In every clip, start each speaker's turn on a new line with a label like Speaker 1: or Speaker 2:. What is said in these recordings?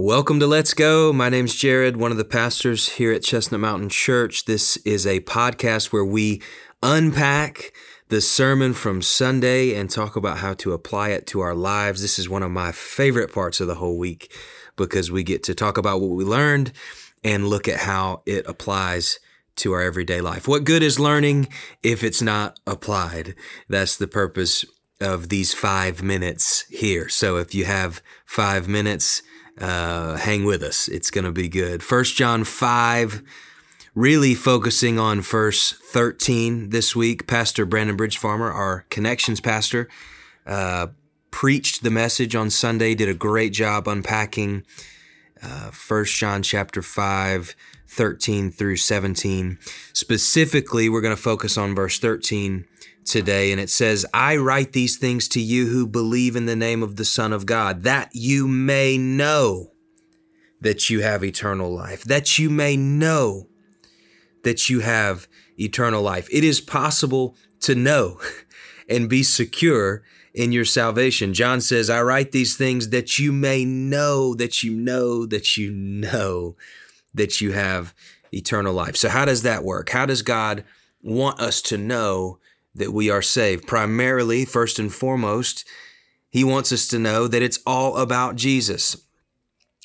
Speaker 1: Welcome to Let's Go. My name's Jared, one of the pastors here at Chestnut Mountain Church. This is a podcast where we unpack the sermon from Sunday and talk about how to apply it to our lives. This is one of my favorite parts of the whole week because we get to talk about what we learned and look at how it applies to our everyday life. What good is learning if it's not applied? That's the purpose of these five minutes here. So if you have five minutes, uh, hang with us. It's going to be good. First John 5, really focusing on verse 13 this week. Pastor Brandon Bridge Farmer, our connections pastor, uh, preached the message on Sunday, did a great job unpacking uh, First John chapter 5, 13 through 17. Specifically, we're going to focus on verse 13 today, and it says, I write these things to you who believe in the name of the Son of God, that you may know that you have eternal life, that you may know that you have eternal life. It is possible to know and be secure in your salvation. John says, I write these things that you may know, that you know, that you know that you have eternal life. So, how does that work? How does God want us to know that we are saved. Primarily, first and foremost, he wants us to know that it's all about Jesus.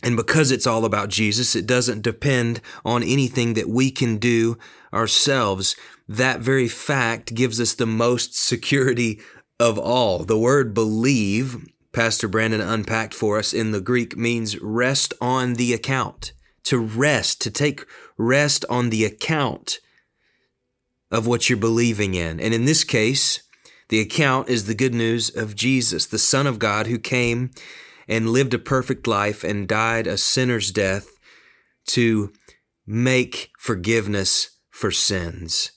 Speaker 1: And because it's all about Jesus, it doesn't depend on anything that we can do ourselves. That very fact gives us the most security of all. The word believe, Pastor Brandon unpacked for us in the Greek, means rest on the account. To rest, to take rest on the account of what you're believing in. And in this case, the account is the good news of Jesus, the Son of God who came and lived a perfect life and died a sinner's death to make forgiveness for sins.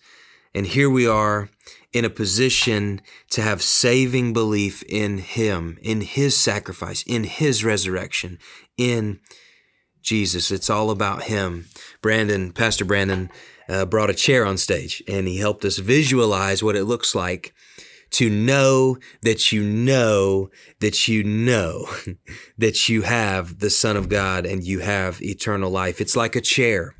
Speaker 1: And here we are in a position to have saving belief in Him, in His sacrifice, in His resurrection, in Jesus. It's all about Him. Brandon, Pastor Brandon, uh, brought a chair on stage and he helped us visualize what it looks like to know that you know that you know that you have the Son of God and you have eternal life. It's like a chair.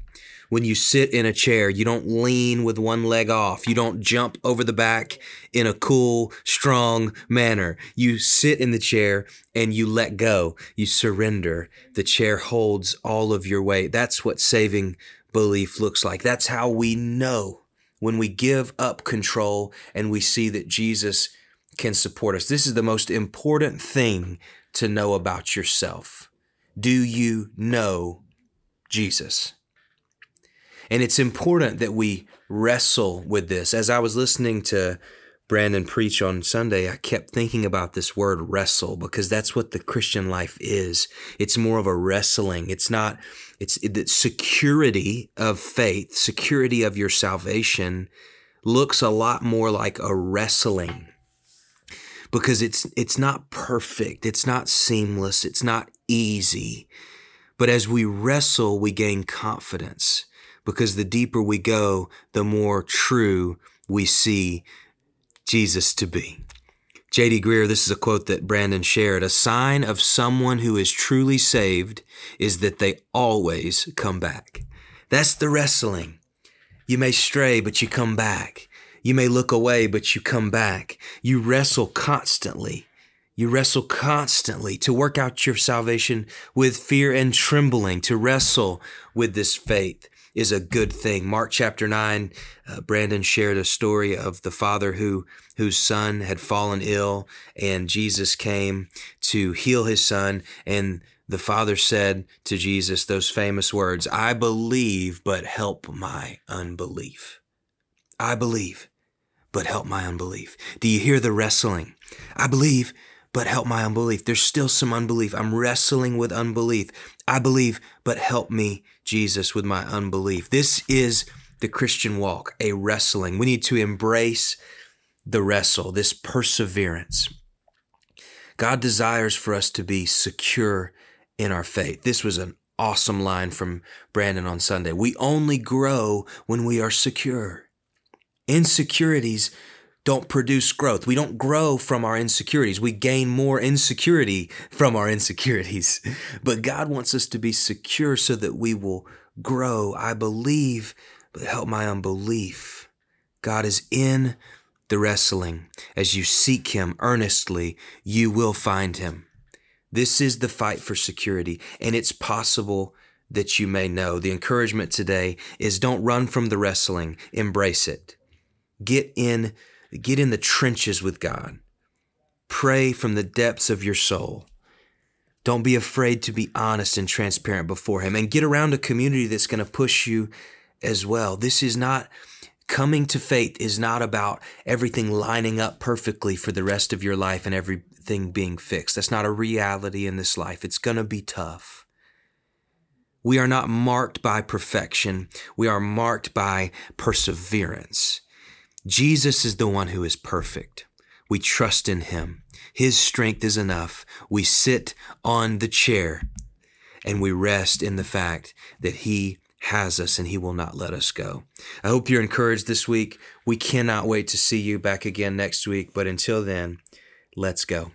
Speaker 1: When you sit in a chair, you don't lean with one leg off. You don't jump over the back in a cool, strong manner. You sit in the chair and you let go. You surrender. The chair holds all of your weight. That's what saving belief looks like. That's how we know when we give up control and we see that Jesus can support us. This is the most important thing to know about yourself. Do you know Jesus? And it's important that we wrestle with this. As I was listening to Brandon preach on Sunday, I kept thinking about this word wrestle because that's what the Christian life is. It's more of a wrestling. It's not, it's the security of faith, security of your salvation looks a lot more like a wrestling because it's, it's not perfect. It's not seamless. It's not easy. But as we wrestle, we gain confidence because the deeper we go, the more true we see Jesus to be. J.D. Greear, this is a quote that Brandon shared. A sign of someone who is truly saved is that they always come back. That's the wrestling. You may stray, but you come back. You may look away, but you come back. You wrestle constantly. You wrestle constantly to work out your salvation with fear and trembling, to wrestle with this faith is a good thing. Mark chapter 9, uh, Brandon shared a story of the father who whose son had fallen ill and Jesus came to heal his son and the father said to Jesus those famous words, I believe, but help my unbelief. I believe, but help my unbelief. Do you hear the wrestling? I believe, but help my unbelief. There's still some unbelief. I'm wrestling with unbelief. I believe, but help me, Jesus, with my unbelief. This is the Christian walk, a wrestling. We need to embrace the wrestle, this perseverance. God desires for us to be secure in our faith. This was an awesome line from Brandon on Sunday. We only grow when we are secure. Insecurities don't produce growth. We don't grow from our insecurities. We gain more insecurity from our insecurities. But God wants us to be secure so that we will grow. I believe, but help my unbelief. God is in the wrestling. As you seek Him earnestly, you will find Him. This is the fight for security, and it's possible that you may know. The encouragement today is don't run from the wrestling, embrace it. Get in get in the trenches with God. Pray from the depths of your soul. Don't be afraid to be honest and transparent before him and get around a community that's going to push you as well. This is not coming to faith is not about everything lining up perfectly for the rest of your life and everything being fixed. That's not a reality in this life. It's going to be tough. We are not marked by perfection, we are marked by perseverance. Jesus is the one who is perfect. We trust in him. His strength is enough. We sit on the chair and we rest in the fact that he has us and he will not let us go. I hope you're encouraged this week. We cannot wait to see you back again next week. But until then, let's go.